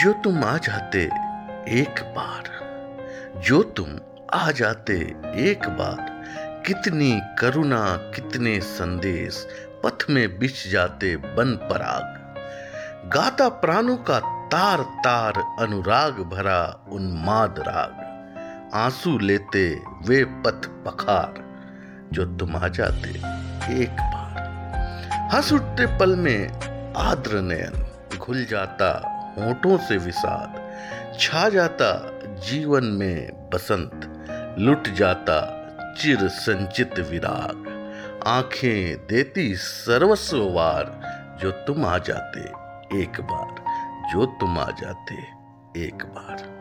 जो तुम आ जाते एक बार, जो तुम आ जाते एक बार, कितनी करुणा, कितने संदेश पथ में बिछ जाते बन पराग। गाता प्राणों का तार तार अनुराग भरा उन्माद राग। आँसू लेते वे पथ पखार, जो तुम आ जाते एक बार। हंस उठते पल में आद्र नयन, घुल जाता होठों से विषाद। छा जाता जीवन में बसंत, लुट जाता चिर संचित विराग। आँखें देती सर्वस्व वार, जो तुम आ जाते एक बार, जो तुम आ जाते एक बार।